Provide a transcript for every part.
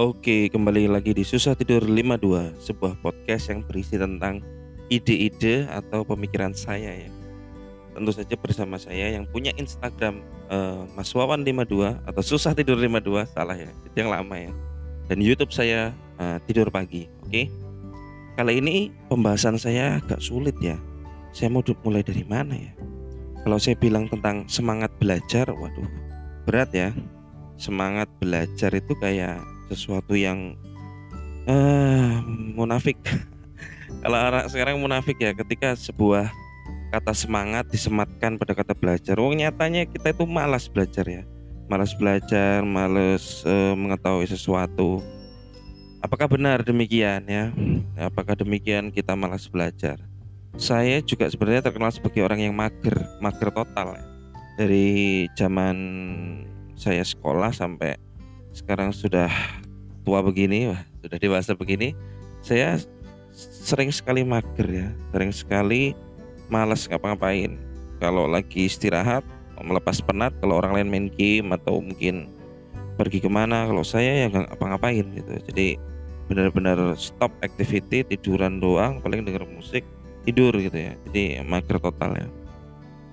Oke, kembali lagi di Susah Tidur 52, sebuah podcast yang berisi tentang ide-ide atau pemikiran saya ya. Tentu saja bersama saya yang punya Instagram eh, Mas Wawan 52 atau Susah Tidur 52, salah ya, itu yang lama ya. Dan YouTube saya eh, Tidur Pagi, oke? Kali ini pembahasan saya agak sulit ya. Saya mau mulai dari mana ya? Kalau saya bilang tentang semangat belajar, waduh, berat ya. Semangat belajar itu kayak sesuatu yang uh, munafik. Kalau anak sekarang munafik ya ketika sebuah kata semangat disematkan pada kata belajar. Wong nyatanya kita itu malas belajar ya. Malas belajar, malas uh, mengetahui sesuatu. Apakah benar demikian ya? Apakah demikian kita malas belajar? Saya juga sebenarnya terkenal sebagai orang yang mager, mager total ya. Dari zaman saya sekolah sampai sekarang sudah tua begini, sudah dewasa begini, saya sering sekali mager ya, sering sekali malas ngapa-ngapain. Kalau lagi istirahat, melepas penat, kalau orang lain main game atau mungkin pergi ke mana, kalau saya ya nggak ngapa-ngapain gitu. Jadi benar-benar stop activity, tiduran doang, paling denger musik, tidur gitu ya. Jadi mager total ya.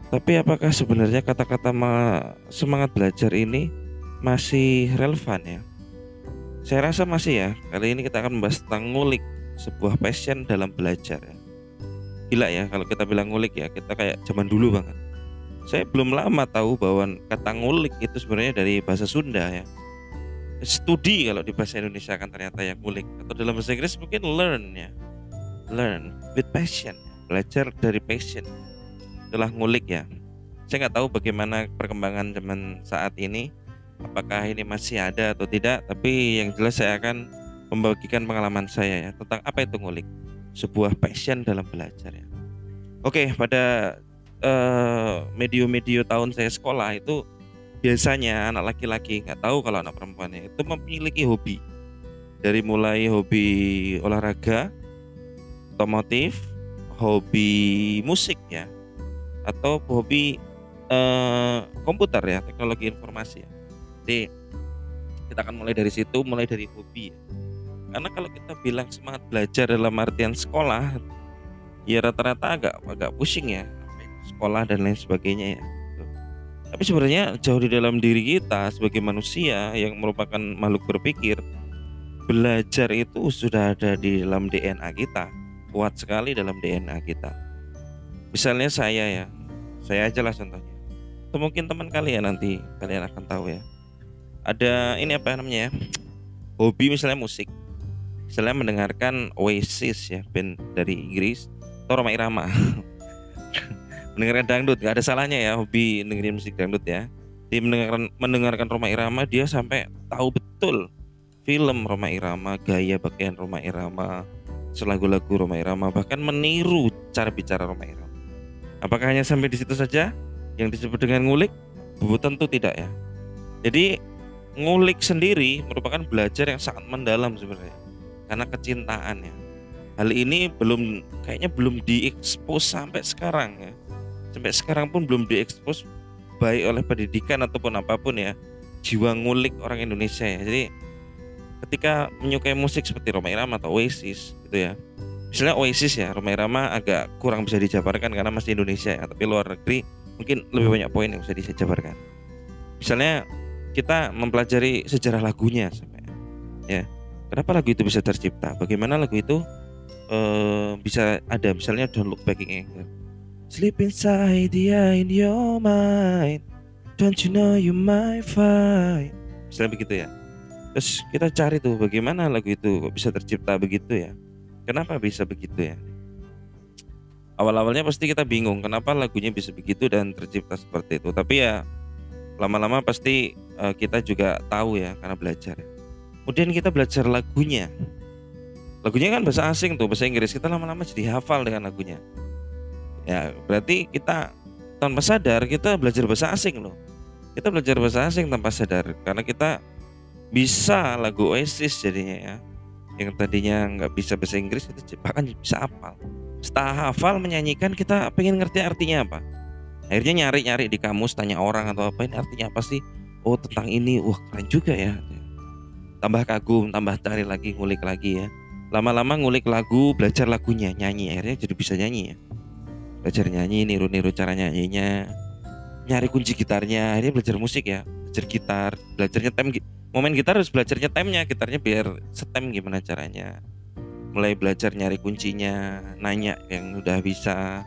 Tapi apakah sebenarnya kata-kata semangat belajar ini masih relevan ya? Saya rasa masih ya. Kali ini kita akan membahas tentang ngulik sebuah passion dalam belajar ya. Gila ya kalau kita bilang ngulik ya, kita kayak zaman dulu banget. Saya belum lama tahu bahwa kata ngulik itu sebenarnya dari bahasa Sunda ya. Studi kalau di bahasa Indonesia kan ternyata yang ngulik atau dalam bahasa Inggris mungkin learn ya. Learn with passion, belajar dari passion itulah ngulik ya saya nggak tahu bagaimana perkembangan zaman saat ini apakah ini masih ada atau tidak tapi yang jelas saya akan membagikan pengalaman saya ya tentang apa itu ngulik sebuah passion dalam belajar ya oke pada uh, medio-medio tahun saya sekolah itu biasanya anak laki-laki nggak tahu kalau anak perempuannya itu memiliki hobi dari mulai hobi olahraga otomotif hobi musik ya atau hobi uh, komputer ya teknologi informasi ya. Jadi kita akan mulai dari situ, mulai dari hobi ya. Karena kalau kita bilang semangat belajar dalam artian sekolah, ya rata-rata agak agak pusing ya, sekolah dan lain sebagainya ya. Tapi sebenarnya jauh di dalam diri kita sebagai manusia yang merupakan makhluk berpikir, belajar itu sudah ada di dalam DNA kita, kuat sekali dalam DNA kita. Misalnya saya ya, saya aja lah contohnya atau mungkin teman kalian nanti kalian akan tahu ya ada ini apa namanya ya? Hobi misalnya musik. Misalnya mendengarkan Oasis ya band dari Inggris atau Roma Irama. Mendengarkan dangdut nggak ada salahnya ya hobi dengerin musik dangdut ya. Di mendengarkan mendengarkan Roma Irama dia sampai tahu betul film Roma Irama gaya pakaian Roma Irama lagu-lagu Roma Irama bahkan meniru cara bicara Roma Irama. Apakah hanya sampai di situ saja? Yang disebut dengan ngulik? Tentu tidak ya. Jadi ngulik sendiri merupakan belajar yang sangat mendalam sebenarnya karena kecintaan ya. Hal ini belum kayaknya belum diekspos sampai sekarang ya. Sampai sekarang pun belum diekspos baik oleh pendidikan ataupun apa pun ya. Jiwa ngulik orang Indonesia ya. Jadi ketika menyukai musik seperti Roma Irama atau Oasis gitu ya misalnya Oasis ya Roma Irama agak kurang bisa dijabarkan karena masih Indonesia ya tapi luar negeri mungkin lebih banyak poin yang bisa dijabarkan misalnya kita mempelajari sejarah lagunya ya. Kenapa lagu itu bisa tercipta? Bagaimana lagu itu uh, bisa ada? Misalnya Don't Look Back in Anger. Sleep inside the in your mind. Don't you know you might find? Misalnya begitu ya. Terus kita cari tuh bagaimana lagu itu bisa tercipta begitu ya. Kenapa bisa begitu ya? Awal-awalnya pasti kita bingung kenapa lagunya bisa begitu dan tercipta seperti itu. Tapi ya lama-lama pasti uh, kita juga tahu ya karena belajar. Kemudian kita belajar lagunya. Lagunya kan bahasa asing tuh, bahasa Inggris. Kita lama-lama jadi hafal dengan lagunya. Ya, berarti kita tanpa sadar kita belajar bahasa asing loh. Kita belajar bahasa asing tanpa sadar karena kita bisa lagu Oasis jadinya ya yang tadinya nggak bisa bahasa Inggris itu bahkan bisa hafal setelah hafal menyanyikan kita pengen ngerti artinya apa akhirnya nyari-nyari di kamus tanya orang atau apa ini artinya apa sih? Oh tentang ini. Wah keren juga ya. Tambah kagum tambah cari lagi ngulik lagi ya. Lama-lama ngulik lagu belajar lagunya nyanyi. Akhirnya jadi bisa nyanyi ya. Belajar nyanyi niru-niru cara nyanyinya. Nyari kunci gitarnya. Akhirnya belajar musik ya. Belajar gitar belajar nyetem momen gitar harus belajar nyetemnya. Gitarnya biar setem gimana caranya. Mulai belajar nyari kuncinya nanya yang udah bisa.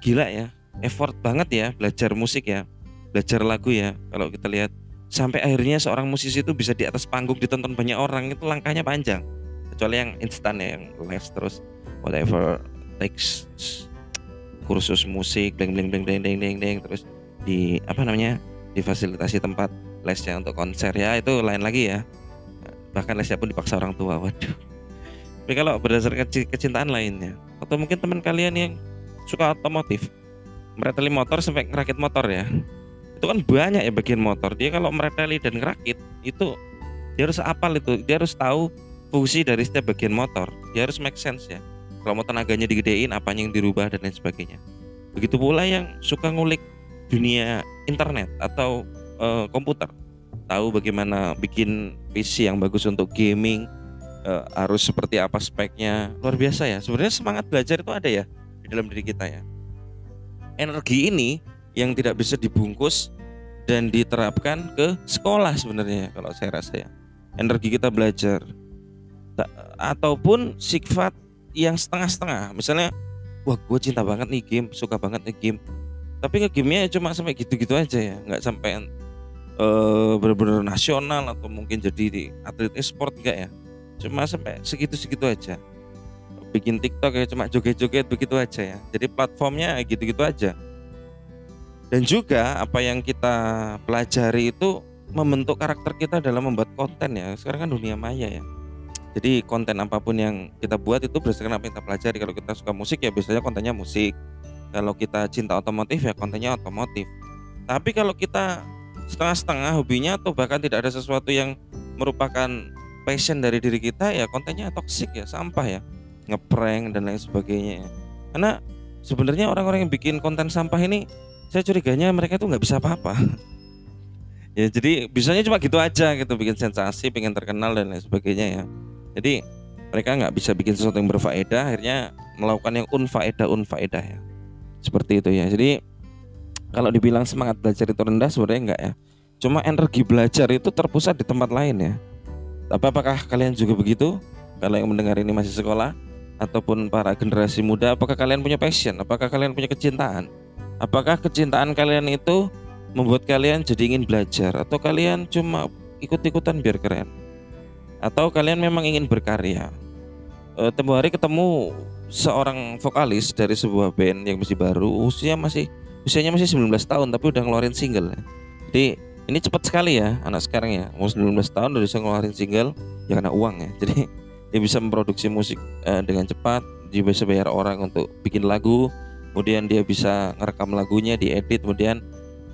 Gila ya effort banget ya belajar musik ya belajar lagu ya kalau kita lihat. Sampai akhirnya seorang musisi itu bisa di atas panggung ditonton banyak orang itu langkahnya panjang. Kecuali yang instan ya yang les terus whatever takes kursus musik bling bling bling bling bling bling, bling terus di apa namanya difasilitasi tempat lesnya untuk konser. Ya itu lain lagi ya. Bahkan lesnya pun dipaksa orang tua waduh. Tapi kalau berdasarkan kecintaan lainnya atau mungkin teman kalian yang suka otomotif mereteli motor sampai ngerakit motor ya. Itu kan banyak ya bagian motor. Dia kalau mereteli dan ngerakit itu dia harus apal itu. Dia harus tahu fungsi dari setiap bagian motor. Dia harus make sense ya. Kalau mau tenaganya digedein apanya yang dirubah dan lain sebagainya. Begitu pula yang suka ngulik dunia internet atau uh, komputer. Tahu bagaimana bikin PC yang bagus untuk gaming uh, harus seperti apa speknya. Luar biasa ya. Sebenarnya semangat belajar itu ada ya di dalam diri kita ya energi ini yang tidak bisa dibungkus dan diterapkan ke sekolah sebenarnya kalau saya rasa ya. Energi kita belajar. Ataupun sifat yang setengah-setengah. Misalnya wah gue cinta banget nih game suka banget nih game. Tapi nge gamenya cuma sampai gitu-gitu aja ya. Nggak sampai uh, benar-benar nasional atau mungkin jadi di atlet e-sport enggak ya. Cuma sampai segitu-segitu aja bikin TikTok ya cuma joget-joget begitu aja ya. Jadi platformnya gitu-gitu aja. Dan juga apa yang kita pelajari itu membentuk karakter kita dalam membuat konten ya. Sekarang kan dunia maya ya. Jadi konten apa pun yang kita buat itu berdasarkan apa yang kita pelajari. Kalau kita suka musik ya biasanya kontennya musik. Kalau kita cinta otomotif ya kontennya otomotif. Tapi kalau kita setengah-setengah hobinya atau bahkan tidak ada sesuatu yang merupakan passion dari diri kita ya kontennya toksik ya sampah ya ngeprank dan lain sebagainya. Karena sebenarnya orang-orang yang bikin konten sampah ini saya curiganya mereka tuh nggak bisa apa-apa. Ya jadi bisanya cuma gitu aja gitu bikin sensasi pengen terkenal dan lain sebagainya ya. Jadi mereka nggak bisa bikin sesuatu yang berfaedah akhirnya melakukan yang unfaedah unfaedah ya. Seperti itu ya. Jadi kalau dibilang semangat belajar itu rendah sebenarnya enggak ya. Cuma energi belajar itu terpusat di tempat lain ya. Tapi apakah kalian juga begitu? Kalau yang mendengar ini masih sekolah ataupun para generasi muda apakah kalian punya passion apakah kalian punya kecintaan Apakah kecintaan kalian itu membuat kalian jadi ingin belajar atau kalian cuma ikut-ikutan biar keren? Atau kalian memang ingin berkarya? E, tempo hari ketemu seorang vokalis dari sebuah band yang masih baru, usia masih usianya masih 19 tahun tapi udah ngeluarin single. Jadi ini cepat sekali ya anak sekarang ya, umur 19 tahun udah bisa ngeluarin single ya karena uang ya. Jadi dia bisa memproduksi musik e, dengan cepat, dia bisa bayar orang untuk bikin lagu, kemudian dia bisa ngerekam lagunya diedit. Kemudian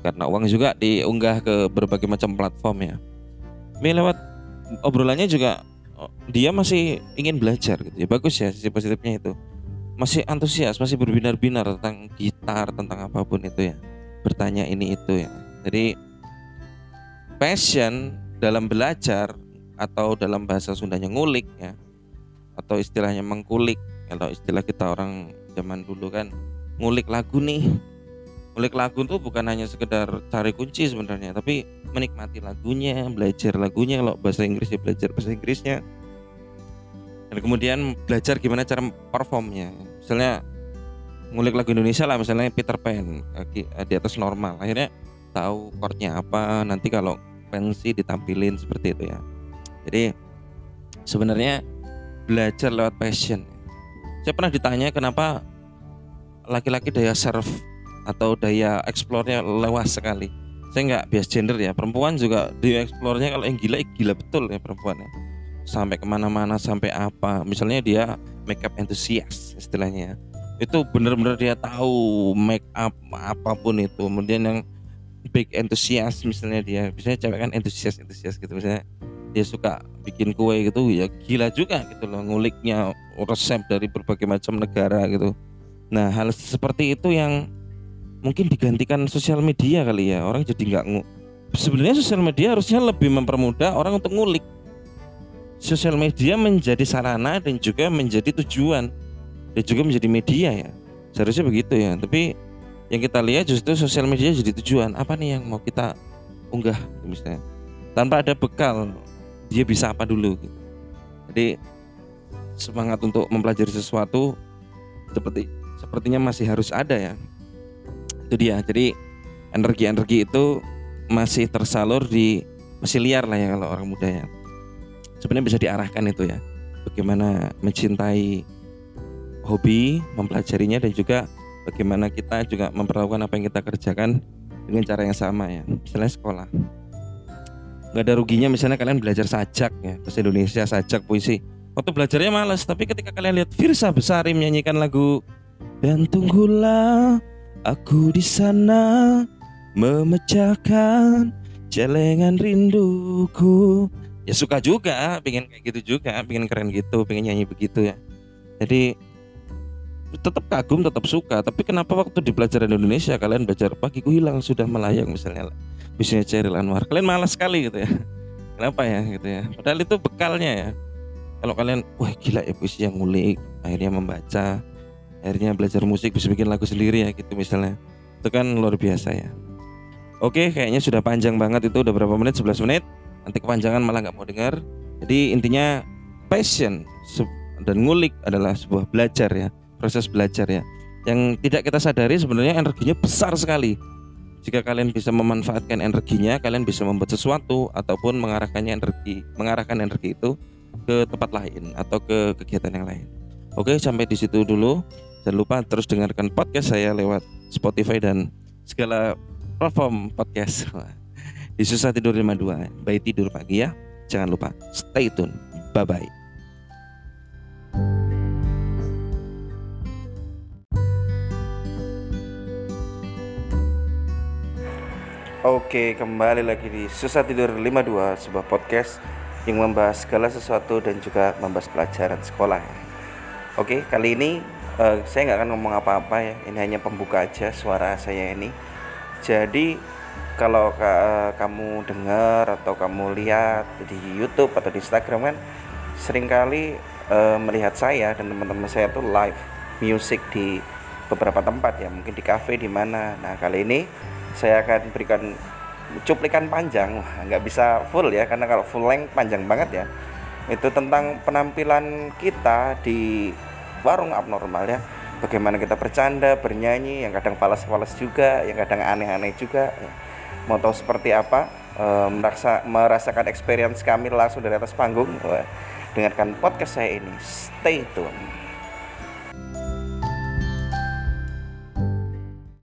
karena uang juga diunggah ke berbagai macam platform ya. Ini lewat obrolannya juga oh, dia masih ingin belajar gitu ya. Bagus ya sisi positifnya itu. Masih antusias masih berbinar-binar tentang gitar tentang apa pun itu ya. Bertanya ini itu ya. Jadi passion dalam belajar atau dalam bahasa Sundanya ngulik ya atau istilahnya mengkulik. Kalau istilah kita orang zaman dulu kan ngulik lagu nih. Ngulik lagu tuh bukan hanya sekedar cari kunci sebenarnya tapi menikmati lagunya belajar lagunya. Kalau bahasa Inggris ya belajar bahasa Inggrisnya. Dan kemudian belajar gimana cara performnya. Misalnya ngulik lagu Indonesia lah misalnya Peter Pan di atas normal. Akhirnya tahu chordnya apa nanti kalau pensi ditampilin seperti itu ya. Jadi sebenarnya belajar lewat passion. Saya pernah ditanya kenapa laki-laki daya serve atau daya eksplornya lewas sekali. Saya nggak bias gender ya perempuan juga daya eksplornya kalau yang gila gila betul ya perempuan ya. Sampai ke mana-mana sampai apa. Misalnya dia make up enthusiast istilahnya itu benar-benar dia tahu make up apa pun itu. Kemudian yang big enthusiast misalnya dia. Misalnya cewek kan entusias entusias gitu misalnya dia suka bikin kue gitu ya gila juga gitu loh nguliknya resep dari berbagai macam negara gitu. Nah, hal seperti itu yang mungkin digantikan sosial media kali ya. Orang jadi nggak sebenarnya sosial media harusnya lebih mempermudah orang untuk ngulik. Sosial media menjadi sarana dan juga menjadi tujuan dan juga menjadi media ya. Seharusnya begitu ya. Tapi yang kita lihat justru sosial media jadi tujuan. Apa nih yang mau kita unggah misalnya? Tanpa ada bekal dia bisa apa dulu gitu. jadi semangat untuk mempelajari sesuatu seperti sepertinya masih harus ada ya. Itu dia. Jadi energi-energi itu masih tersalur di masih liar lah ya kalau orang muda ya. Sebenarnya bisa diarahkan itu ya. Bagaimana mencintai hobi mempelajarinya dan juga bagaimana kita juga memperlakukan apa yang kita kerjakan dengan cara yang sama ya. Misalnya sekolah nggak ada ruginya misalnya kalian belajar sajak ya bahasa Indonesia sajak puisi. Waktu belajarnya males tapi ketika kalian lihat Firsa Besari menyanyikan lagu dan tunggulah aku di sana memecahkan celengan rinduku. Ya suka juga pengen kayak gitu juga pengen keren gitu pengen nyanyi begitu ya. Jadi tetap kagum tetap suka. Tapi kenapa waktu di pelajaran Indonesia kalian belajar pagiku hilang sudah melayang misalnya bisnisnya Ceril Anwar. Kalian malas sekali gitu ya. Kenapa ya gitu ya. Padahal itu bekalnya ya. Kalau kalian wah gila ya puisi yang ngulik akhirnya membaca akhirnya belajar musik bisa bikin lagu sendiri ya gitu misalnya. Itu kan luar biasa ya. Oke kayaknya sudah panjang banget itu udah berapa menit? 11 menit. Nanti kepanjangan malah nggak mau dengar. Jadi intinya passion dan ngulik adalah sebuah belajar ya proses belajar ya. Yang tidak kita sadari sebenarnya energinya besar sekali. Jika kalian bisa memanfaatkan energinya kalian bisa membuat sesuatu ataupun mengarahkannya energi mengarahkan energi itu ke tempat lain atau ke kegiatan yang lain. Oke sampai di situ dulu. Jangan lupa terus dengarkan podcast saya lewat Spotify dan segala platform podcast. Di Susah Tidur 52 Baik tidur pagi ya. Jangan lupa stay tune. Bye bye Oke, kembali lagi di Susah Tidur 52, sebuah podcast yang membahas segala sesuatu dan juga membahas pelajaran sekolah. Oke, kali ini uh, saya nggak akan ngomong apa-apa ya. Ini hanya pembuka aja suara saya ini. Jadi kalau uh, kamu dengar atau kamu lihat di YouTube atau di Instagram kan sering kali uh, melihat saya dan teman-teman saya tuh live music di beberapa tempat ya mungkin di cafe di mana nah kali ini saya akan berikan cuplikan panjang. Nggak bisa full ya karena kalau full length panjang banget ya. Itu tentang penampilan kita di warung abnormal ya. Bagaimana kita bercanda bernyanyi yang kadang falas-falas juga yang kadang aneh-aneh juga ya. mau tahu seperti apa? E, merasa merasakan experience kami langsung dari atas panggung dengarkan podcast saya ini. Stay tune